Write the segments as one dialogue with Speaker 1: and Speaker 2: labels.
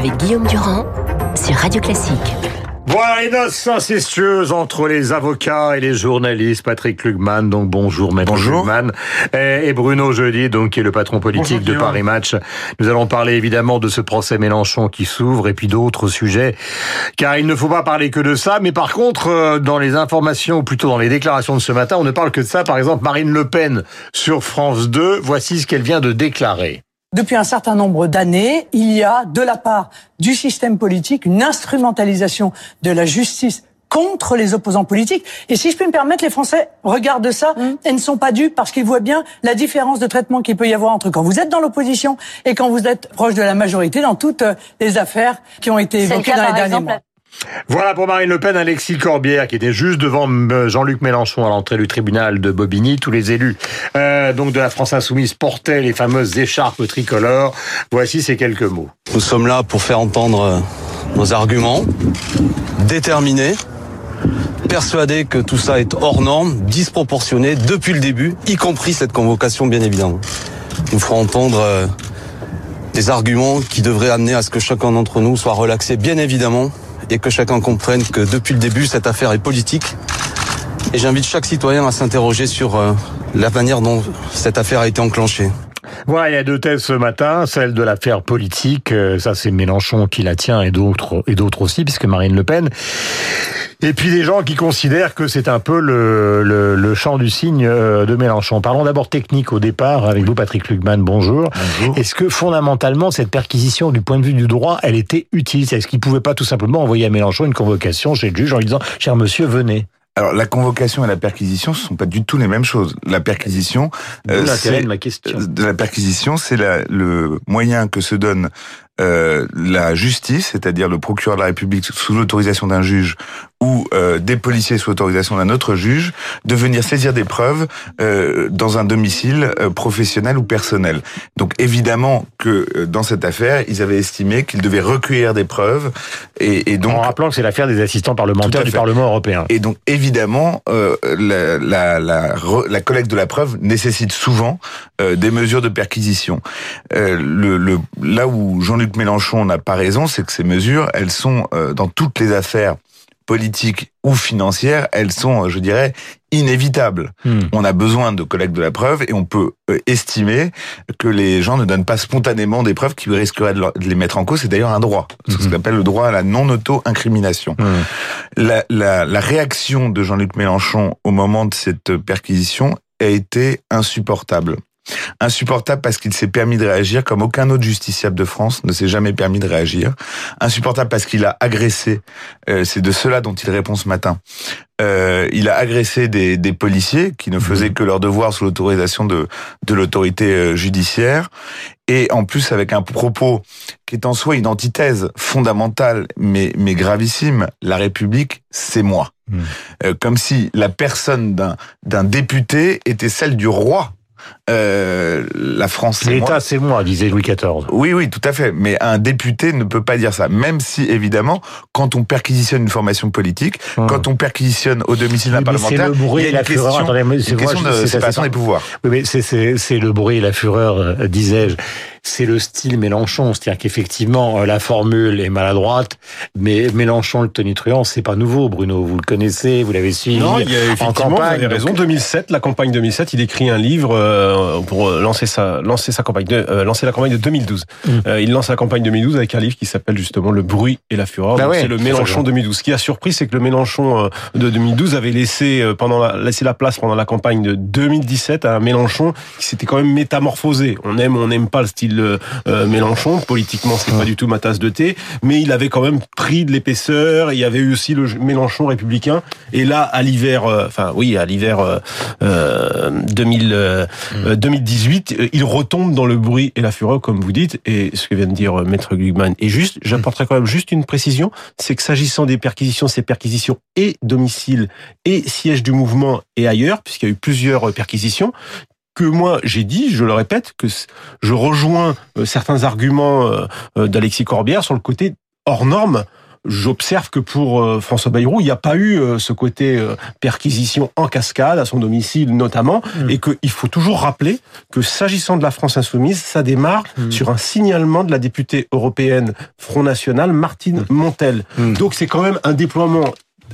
Speaker 1: avec Guillaume Durand sur Radio Classique.
Speaker 2: Voilà les noces incestueuses entre les avocats et les journalistes. Patrick Lugman, donc bonjour maître
Speaker 3: bonjour.
Speaker 2: Lugman. Et Bruno Jeudi, donc qui est le patron politique bonjour, de Paris Match. Nous allons parler évidemment de ce procès Mélenchon qui s'ouvre et puis d'autres sujets. Car il ne faut pas parler que de ça. Mais par contre, euh, dans les informations, ou plutôt dans les déclarations de ce matin, on ne parle que de ça. Par exemple, Marine Le Pen sur France 2. Voici ce qu'elle vient de déclarer.
Speaker 4: Depuis un certain nombre d'années, il y a de la part du système politique une instrumentalisation de la justice contre les opposants politiques. Et si je puis me permettre, les Français regardent ça mmh. et ne sont pas dupes parce qu'ils voient bien la différence de traitement qu'il peut y avoir entre quand vous êtes dans l'opposition et quand vous êtes proche de la majorité dans toutes les affaires qui ont été évoquées dans les derniers
Speaker 1: exemple,
Speaker 4: mois.
Speaker 2: Voilà pour Marine Le Pen, Alexis Corbière qui était juste devant euh, Jean-Luc Mélenchon à l'entrée du tribunal de Bobigny. Tous les élus euh, donc de la France insoumise portaient les fameuses écharpes tricolores. Voici ces quelques mots.
Speaker 5: Nous sommes là pour faire entendre nos arguments, déterminés, persuadés que tout ça est hors norme, disproportionné depuis le début, y compris cette convocation bien évidemment. Nous ferons entendre euh, des arguments qui devraient amener à ce que chacun d'entre nous soit relaxé bien évidemment et que chacun comprenne que depuis le début, cette affaire est politique. Et j'invite chaque citoyen à s'interroger sur euh, la manière dont cette affaire a été enclenchée.
Speaker 2: Voilà, il y a deux thèses ce matin, celle de l'affaire politique, euh, ça c'est Mélenchon qui la tient et d'autres et d'autres aussi, puisque Marine Le Pen. Et puis des gens qui considèrent que c'est un peu le, le, le champ du signe euh, de Mélenchon. Parlons d'abord technique au départ avec vous, Patrick Lugman. Bonjour.
Speaker 3: Bonjour.
Speaker 2: Est-ce que fondamentalement cette perquisition, du point de vue du droit, elle était utile? Est-ce qu'il pouvait pas tout simplement envoyer à Mélenchon une convocation chez le juge en lui disant "Cher monsieur, venez"?
Speaker 3: Alors la convocation et la perquisition, ce sont pas du tout les mêmes choses. La perquisition,
Speaker 2: euh, l'intérêt de ma question.
Speaker 3: La perquisition, c'est le moyen que se donne euh, la justice, c'est-à-dire le procureur de la République sous l'autorisation d'un juge ou euh, des policiers sous l'autorisation d'un autre juge, de venir saisir des preuves euh, dans un domicile euh, professionnel ou personnel. Donc évidemment que euh, dans cette affaire, ils avaient estimé qu'ils devaient recueillir des preuves et, et donc
Speaker 2: en rappelant que c'est l'affaire des assistants parlementaires du Parlement européen.
Speaker 3: Et donc évidemment, euh, la, la, la, la, collecte de la preuve nécessite souvent euh, des mesures de perquisition. le, le, là où Jean-Luc Mélenchon n'a pas raison, c'est que ces mesures, elles sont dans toutes les affaires politiques ou financières, elles sont, je dirais, inévitables. Hmm. On a besoin de collecte de la preuve et on peut estimer que les gens ne donnent pas spontanément des preuves qui risqueraient de les mettre en cause. C'est d'ailleurs un droit, ce qu'on appelle le droit à la non-auto-incrimination. Hmm. La, la, la réaction de Jean-Luc Mélenchon au moment de cette perquisition a été insupportable. Insupportable parce qu'il s'est permis de réagir comme aucun autre justiciable de France ne s'est jamais permis de réagir. Insupportable parce qu'il a agressé, euh, c'est de cela dont il répond ce matin, euh, il a agressé des, des, policiers qui ne faisaient que leur devoir sous l'autorisation de, de l'autorité judiciaire. Et en plus avec un propos qui est en soi une antithèse fondamentale mais, mais gravissime, la République, c'est moi. Mmh. Euh, comme si la personne d'un, d'un député était celle du roi euh, la France,
Speaker 2: L'État, c'est moi, disait Louis XIV.
Speaker 3: Oui, oui, tout à fait. Mais un député ne peut pas dire ça. Même si, évidemment, quand on perquisitionne une formation politique, hum. quand on perquisitionne au domicile d'un parlementaire,
Speaker 2: le bruit
Speaker 3: il y a
Speaker 2: et la
Speaker 3: une question,
Speaker 2: fureur. Attendez,
Speaker 3: une
Speaker 2: c'est
Speaker 3: question
Speaker 2: moi,
Speaker 3: de séparation des pouvoirs.
Speaker 2: Oui, mais c'est- c'est c'est le bruit et la fureur, euh, disais-je. C'est le style Mélenchon, c'est-à-dire qu'effectivement euh, la formule est maladroite, mais Mélenchon le tonitruant, c'est pas nouveau, Bruno. Vous le connaissez, vous l'avez suivi
Speaker 6: Non, il y a
Speaker 2: en
Speaker 6: effectivement, vous
Speaker 2: campagne.
Speaker 6: avez raison.
Speaker 2: donc-
Speaker 6: 2007, la campagne 2007, il écrit un livre euh, pour lancer sa lancer sa campagne, de, euh, lancer la campagne de 2012.
Speaker 2: Mm.
Speaker 6: Euh, il lance la campagne 2012 avec un livre qui s'appelle justement Le bruit et la fureur.
Speaker 2: Bah ouais,
Speaker 6: c'est le Mélenchon
Speaker 2: ça.
Speaker 6: 2012. Ce qui a surpris, c'est que le Mélenchon euh, de 2012 avait laissé euh, pendant la, laissé la place pendant la campagne de 2017 à un Mélenchon qui s'était quand même métamorphosé. On aime, on n'aime pas le style euh, euh, Mélenchon. Politiquement, c'est pas du tout ma tasse de thé, mais il avait quand même pris de l'épaisseur. Il y avait eu aussi le Mélenchon républicain. Et là, à l'hiver, euh, enfin oui, à l'hiver euh, euh, 2000, euh, euh, 2018, euh, il retombe dans le bruit et la fureur, comme vous dites. Et ce que vient de dire Maître Gugman est juste. J'apporterai quand même juste une précision, c'est que s'agissant des perquisitions, ces perquisitions et domicile et siège du mouvement et ailleurs, puisqu'il y a eu plusieurs perquisitions, que moi j'ai dit, je le répète, que je rejoins euh, certains arguments euh, euh, d'Alexis Corbière sur le côté hors norme j'observe que pour François Bayrou, il n'y a pas eu ce côté perquisition en cascade, à son domicile notamment,
Speaker 2: Mm.
Speaker 6: et qu'il faut toujours rappeler que s'agissant de la France insoumise, ça démarre
Speaker 2: Mm.
Speaker 6: sur un signalement de la députée européenne Front National, Martine Montel.
Speaker 2: Mm.
Speaker 6: Donc c'est quand même un déploiement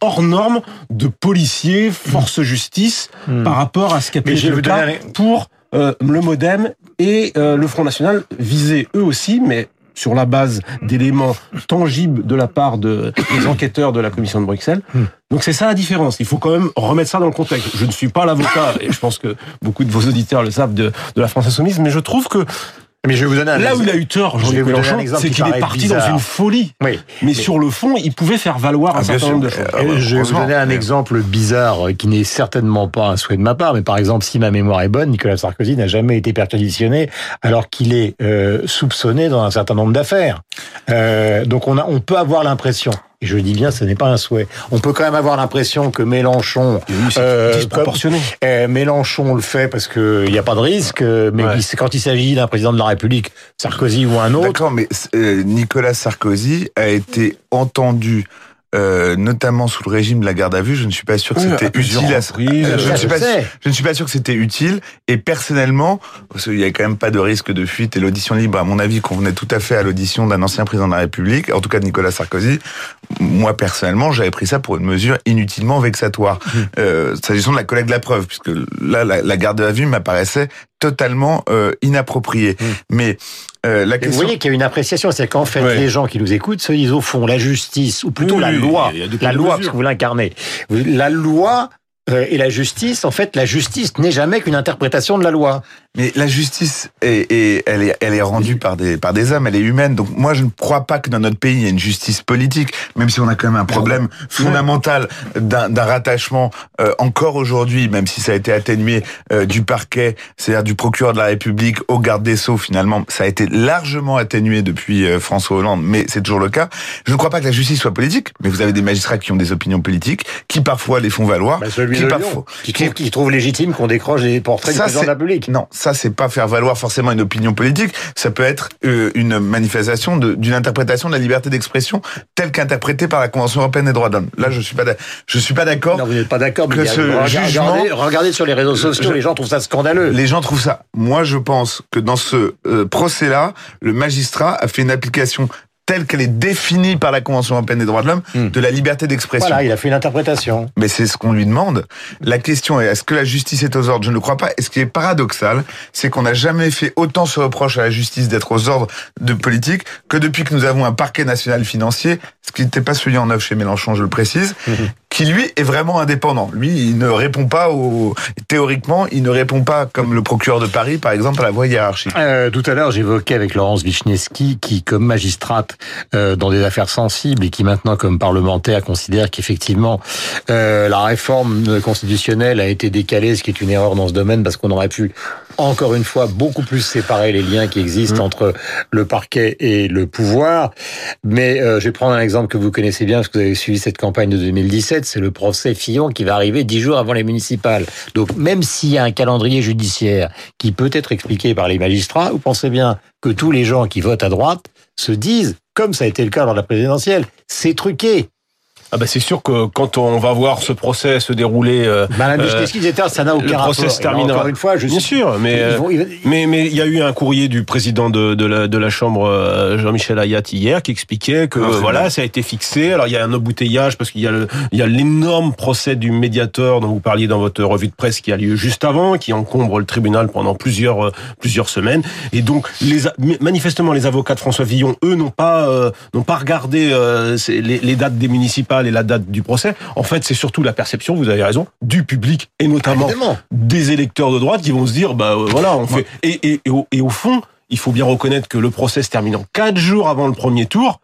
Speaker 6: hors norme de policiers, force justice,
Speaker 2: Mm.
Speaker 6: par rapport à ce qu'a pu être le cas
Speaker 2: donner
Speaker 6: pour euh, le MoDem et euh, le Front National visés eux aussi, mais sur la base d'éléments tangibles de la part de, des enquêteurs de la Commission de Bruxelles.
Speaker 2: Hmm.
Speaker 6: Donc c'est ça la différence. Il faut quand même remettre ça dans le contexte. Je ne suis pas l'avocat, et je pense que beaucoup de vos auditeurs le savent, de, de la France Insoumise, mais je trouve que
Speaker 2: Mais je vais vous donner un
Speaker 6: là où
Speaker 2: exemple.
Speaker 6: il a eu tort, Jean-Luc
Speaker 2: un
Speaker 6: Mélenchon,
Speaker 2: exemple
Speaker 6: c'est
Speaker 2: qui
Speaker 6: qu'il est parti
Speaker 2: bizarre.
Speaker 6: dans une folie.
Speaker 2: Oui.
Speaker 6: Mais sur le fond, il pouvait faire valoir un
Speaker 3: Ah, bien
Speaker 6: certain
Speaker 3: sûr.
Speaker 6: nombre de choses.
Speaker 3: Ah,
Speaker 2: Euh, je vais vous donner un
Speaker 3: Mais-
Speaker 2: exemple bizarre qui n'est certainement pas un souhait de ma part, mais par exemple, si ma mémoire est bonne, Nicolas Sarkozy n'a jamais été perquisitionné alors qu'il est euh, soupçonné dans un certain nombre d'affaires. Euh, donc on, a, on peut avoir l'impression, et je dis bien, ce n'est pas un souhait, on peut quand même avoir l'impression que Mélenchon,
Speaker 6: Oui,
Speaker 2: euh,
Speaker 6: disproportionné.
Speaker 2: euh, Mélenchon le fait parce qu'il n'y a pas de risque, mais
Speaker 6: Ouais.
Speaker 2: il- quand il s'agit d'un président de la République, Sarkozy ou un autre,
Speaker 3: D'accord, mais euh, Nicolas Sarkozy a été entendu. Euh, notamment sous le régime de la garde à vue, je ne suis pas sûr que
Speaker 6: Oui, à
Speaker 3: c'était utile. à-. Euh, je, ne suis pas,
Speaker 2: sais.
Speaker 3: je ne suis pas sûr que c'était utile. Et personnellement, parce qu'il n'y a quand même pas de risque de fuite et l'audition libre, à mon avis, convenait tout à fait à l'audition d'un ancien président de la République, en tout cas de Nicolas Sarkozy. Moi, personnellement, j'avais pris ça pour une mesure inutilement vexatoire. Euh, S'agissant de la collecte de la preuve, puisque là, la, la garde à vue m'apparaissait totalement euh, inappropriée. Mais euh, la
Speaker 2: Mais Vous
Speaker 3: question...
Speaker 2: voyez qu'il y a une appréciation, c'est qu'en fait,
Speaker 6: Ouais.
Speaker 2: les gens qui nous écoutent se disent au fond, la justice, ou plutôt
Speaker 6: Oui,
Speaker 2: la loi, la loi,
Speaker 6: mesure.
Speaker 2: parce que vous l'incarnez. La loi et la justice, en fait, la justice n'est jamais qu'une interprétation de la loi.
Speaker 3: Mais la justice est, est- elle est, elle est rendue par des, par des hommes, elle est humaine. Donc moi, je ne crois pas que dans notre pays, il y ait une justice politique, même si on a quand même un problème fondamental d'un rattachement euh, encore aujourd'hui, même si ça a été atténué euh, du parquet, c'est-à-dire du procureur de la République au garde des Sceaux, finalement, ça a été largement atténué depuis euh, François Hollande, mais c'est toujours le cas. Je ne crois pas que la justice soit politique, mais vous avez des magistrats qui ont des opinions politiques, qui parfois les font valoir,
Speaker 2: Bah, celui
Speaker 3: qui.
Speaker 2: Lyon, qui, trouve, qui trouve légitime qu'on décroche des portraits du
Speaker 3: Ça,
Speaker 2: président de la République.
Speaker 3: Non, ça c'est pas faire valoir forcément une opinion politique. Ça peut être euh, une manifestation de- d'une interprétation de la liberté d'expression telle qu'interprétée par la Convention européenne des droits de l'homme. Là, je suis pas, je suis pas d'accord.
Speaker 2: Non, vous n'êtes pas d'accord, mais
Speaker 3: Que
Speaker 2: a-
Speaker 3: ce
Speaker 2: regardez,
Speaker 3: jugement-
Speaker 2: regardez, regardez sur les réseaux sociaux,
Speaker 3: Je-
Speaker 2: les gens trouvent ça scandaleux.
Speaker 3: Les gens trouvent ça. Moi, je pense que dans ce euh, procès-là, le magistrat a fait une application telle qu'elle est définie par la Convention européenne des droits de l'homme
Speaker 2: Hmm.
Speaker 3: de la liberté d'expression.
Speaker 2: Voilà, il a fait une interprétation.
Speaker 3: Mais c'est ce qu'on lui demande. La question est, est-ce que la justice est aux ordres? Je ne le crois pas. Et ce qui est paradoxal, c'est qu'on n'a jamais fait autant se reproche à la justice d'être aux ordres de politique que depuis que nous avons un parquet national financier, ce qui n'était pas celui en œuvre chez Mélenchon, je le précise, qui lui est vraiment indépendant. Lui, il ne répond pas au... Théoriquement, il ne répond pas comme le procureur de Paris, par exemple, à la voie hiérarchique.
Speaker 2: Euh, tout à l'heure, j'évoquais avec Laurence Vichniewski, qui, comme magistrate euh, dans des affaires sensibles et qui maintenant, comme parlementaire, considère qu'effectivement euh, la réforme constitutionnelle a été décalée, ce qui est une erreur dans ce domaine, parce qu'on aurait pu encore une fois beaucoup plus séparer les liens qui existent entre le parquet et le pouvoir. Mais euh, je vais prendre un exemple que vous connaissez bien, parce que vous avez suivi cette campagne de 2017, c'est le procès Fillon qui va arriver dix jours avant les municipales. Donc même s'il y a un calendrier judiciaire qui peut être expliqué par les magistrats, vous pensez bien que tous les gens qui votent à droite se disent, comme ça a été le cas lors de la présidentielle, c'est truqué.
Speaker 6: Ah bah c'est sûr que quand on va voir ce procès se dérouler, euh,
Speaker 2: Madame
Speaker 6: Euh,
Speaker 2: Vichniewski disait, ça n'a aucun
Speaker 6: le procès
Speaker 2: rapport.
Speaker 6: se
Speaker 2: Et là,
Speaker 6: terminera.
Speaker 2: Encore une fois, je
Speaker 6: bien
Speaker 2: suis-
Speaker 6: sûr, mais
Speaker 2: ils
Speaker 6: euh,
Speaker 2: vont- ils-
Speaker 6: mais mais il y a eu un courrier du président de, de la de la chambre euh, Jean-Michel Ayat hier qui expliquait que
Speaker 3: Ah,
Speaker 6: voilà
Speaker 3: bien.
Speaker 6: ça a été fixé. Alors il y a un embouteillage parce qu'il y a le il y a l'énorme procès du médiateur dont vous parliez dans votre revue de presse qui a lieu juste avant, qui encombre le tribunal pendant plusieurs euh, plusieurs semaines. Et donc les manifestement les avocats de François Villon eux n'ont pas euh, n'ont pas regardé euh, les, les dates des municipales et la date du procès. En fait c'est surtout la perception, vous avez raison, du public et notamment
Speaker 2: Évidemment.
Speaker 6: des électeurs de droite qui vont se dire bah euh, voilà on fait et, et, et, au, et au fond il faut bien reconnaître que le procès se termine en quatre jours avant le premier tour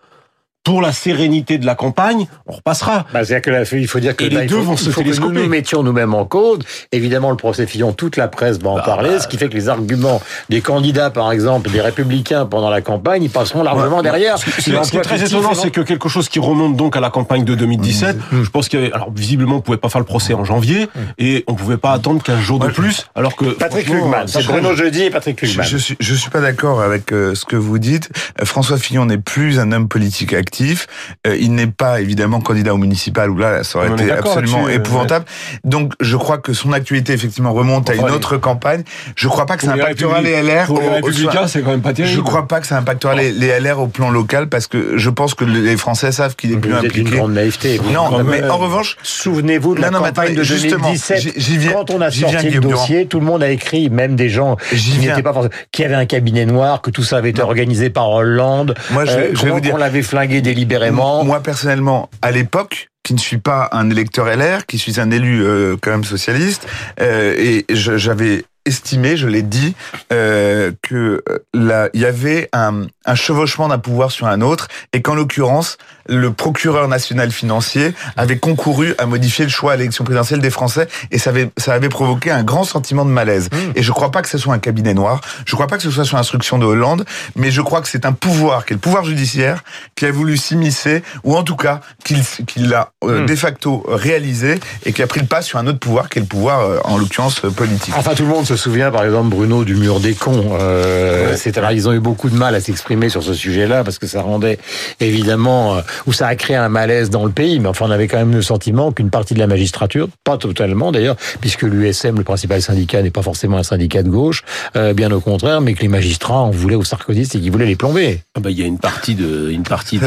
Speaker 6: pour la sérénité de la campagne on repassera
Speaker 2: Bah, c'est-à-dire que là, il faut dire que
Speaker 6: Et
Speaker 2: là,
Speaker 6: les
Speaker 2: il
Speaker 6: deux
Speaker 2: faut,
Speaker 6: vont
Speaker 2: il
Speaker 6: se
Speaker 2: faut que nous
Speaker 6: télescoper.
Speaker 2: nous mettions nous-mêmes en cause. Évidemment, le procès Fillon, toute la presse va en
Speaker 6: Bah,
Speaker 2: parler, ce qui fait que les arguments des candidats, par exemple, des républicains pendant la campagne, ils passeront largement derrière.
Speaker 6: Ce qui- ce qui est très étonnant, c'est que quelque chose qui remonte donc à la campagne de 2017,
Speaker 2: Mmh.
Speaker 6: je pense qu'il y avait, alors visiblement, on pouvait pas faire le procès en janvier, et on pouvait pas attendre 15 jours de plus, alors que
Speaker 2: Patrick Lugman, c'est. Bruno Jeudi et Patrick Lugman.
Speaker 3: je suis, je suis pas d'accord avec euh, ce que vous dites. Euh, François Fillon n'est plus un homme politique actif. Actif. Euh, il n'est pas évidemment candidat au municipal où là, ça aurait
Speaker 6: On
Speaker 3: été absolument
Speaker 6: euh,
Speaker 3: épouvantable. Donc, je crois que son actualité effectivement remonte à
Speaker 6: Enfin,
Speaker 3: une autre campagne. Je crois pas que ça
Speaker 6: Pour les
Speaker 3: impactera les LR.
Speaker 6: Pour les Républicains, c'est quand même pas terrible.
Speaker 3: je crois pas que ça impactera les, les LR au plan local parce que je pense que les Français savent qu'il est plus
Speaker 2: Vous êtes une
Speaker 3: impliqué.
Speaker 2: grande naïveté.
Speaker 3: Non, mais
Speaker 6: même.
Speaker 3: en revanche,
Speaker 2: Souvenez-vous de la
Speaker 3: Non,
Speaker 2: campagne
Speaker 3: attendez,
Speaker 2: de
Speaker 3: justement,
Speaker 2: 2017.
Speaker 3: j'y- j'y viens-
Speaker 2: quand on a sorti
Speaker 3: viens,
Speaker 2: le dossier, tout le monde a écrit, même des gens qui n'étaient pas forcément, qui avaient un cabinet noir, que tout ça avait été organisé par Hollande.
Speaker 3: Moi, je vais-
Speaker 2: euh,
Speaker 3: je vais vous dire-
Speaker 2: qu'on l'avait flingué délibérément.
Speaker 3: Moi personnellement, à l'époque, qui ne suis pas un électeur LR, qui suis un élu euh, quand même socialiste, euh, et j'avais estimé, je l'ai dit, euh, que euh, là, il y avait un, un chevauchement d'un pouvoir sur un autre, et qu'en l'occurrence, le procureur national financier avait concouru à modifier le choix à l'élection présidentielle des Français, et ça avait, ça avait provoqué un grand sentiment de malaise. Et je crois pas que ce soit un cabinet noir, je crois pas que ce soit sur instruction de Hollande, mais je crois que c'est un pouvoir, qui est le pouvoir judiciaire, qui a voulu s'immiscer, ou en tout cas qu'il qu'il l'a euh,
Speaker 2: Hmm.
Speaker 3: de facto réalisé, et qui a pris le pas sur un autre pouvoir, qui est le pouvoir, euh, en l'occurrence, euh, politique.
Speaker 2: Enfin, tout le monde se souvient, par exemple, Bruno du mur des cons. Euh, c'est alors ils ont eu beaucoup de mal à s'exprimer sur ce sujet-là parce que ça rendait évidemment euh, ou ça a créé un malaise dans le pays. Mais enfin, on avait quand même le sentiment qu'une partie de la magistrature, pas totalement d'ailleurs, puisque l'USM, le principal syndicat, n'est pas forcément un syndicat de gauche, euh, bien au contraire, mais que les magistrats en voulaient aux sarkozystes et qu'ils voulaient les plomber.
Speaker 6: Ah bah, il y a une partie de, une partie
Speaker 3: Ça,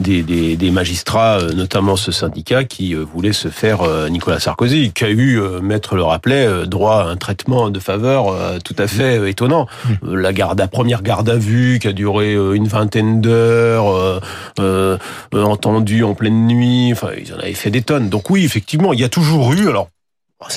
Speaker 6: des, des, des, des magistrats, euh, notamment ce syndicat, qui euh, voulait se faire euh, Nicolas Sarkozy, qui a eu, euh, maître le rappelait, euh, droit à un traitement de faveur euh, tout à fait euh, étonnant. Euh, La garde, la première garde à vue qui a duré une vingtaine d'heures, entendu en pleine nuit. Enfin, ils en avaient fait des tonnes. Donc oui, effectivement, il y a toujours eu. Alors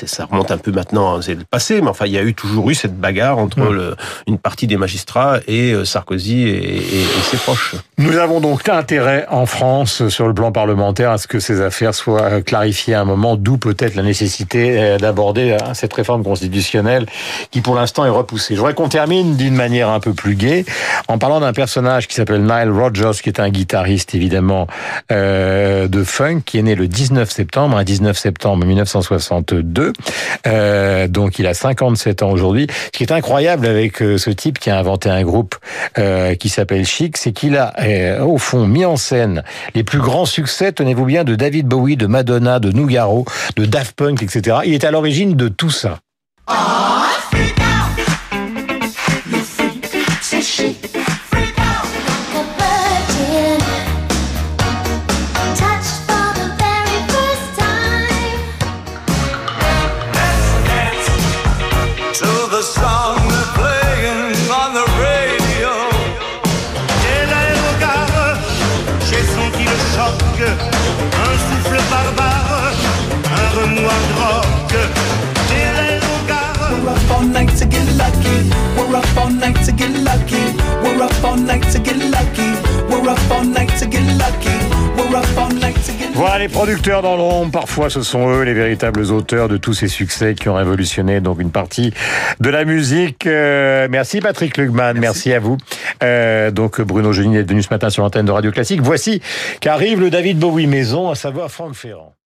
Speaker 6: ça remonte un peu maintenant, hein, c'est le passé, mais enfin, il y a eu toujours eu cette bagarre entre
Speaker 2: Mm.
Speaker 6: le, une partie des magistrats et euh, Sarkozy et, et- et ses proches.
Speaker 2: Nous avons donc intérêt en France, sur le plan parlementaire, à ce que ces affaires soient euh, clarifiées à un moment, d'où peut-être la nécessité euh, d'aborder euh, cette réforme constitutionnelle qui, pour l'instant, est repoussée. Je voudrais qu'on termine d'une manière un peu plus gaie en parlant d'un personnage qui s'appelle Nile Rodgers, qui est un guitariste, évidemment, euh, de funk, qui est né le 19 septembre, un 19 septembre 1962. Euh, donc, il a 57 ans aujourd'hui. Ce qui est incroyable avec euh, ce type qui a inventé un groupe euh, qui s'appelle Chic, c'est qu'il a, au fond, mis en scène les plus grands succès, tenez-vous bien, de David Bowie, de Madonna, de Nougaro, de Daft Punk, etc. Il est à l'origine de tout ça.
Speaker 7: Out,
Speaker 2: les producteurs dans l'ombre, parfois ce sont eux les véritables auteurs de tous ces succès qui ont révolutionné donc une partie de la musique. Euh, merci Patrick Lugman, merci, à vous. Euh, donc Bruno Genin est venu ce matin sur l'antenne de Radio Classique. Voici qu'arrive le David Bowie maison, à savoir Franck Ferrand.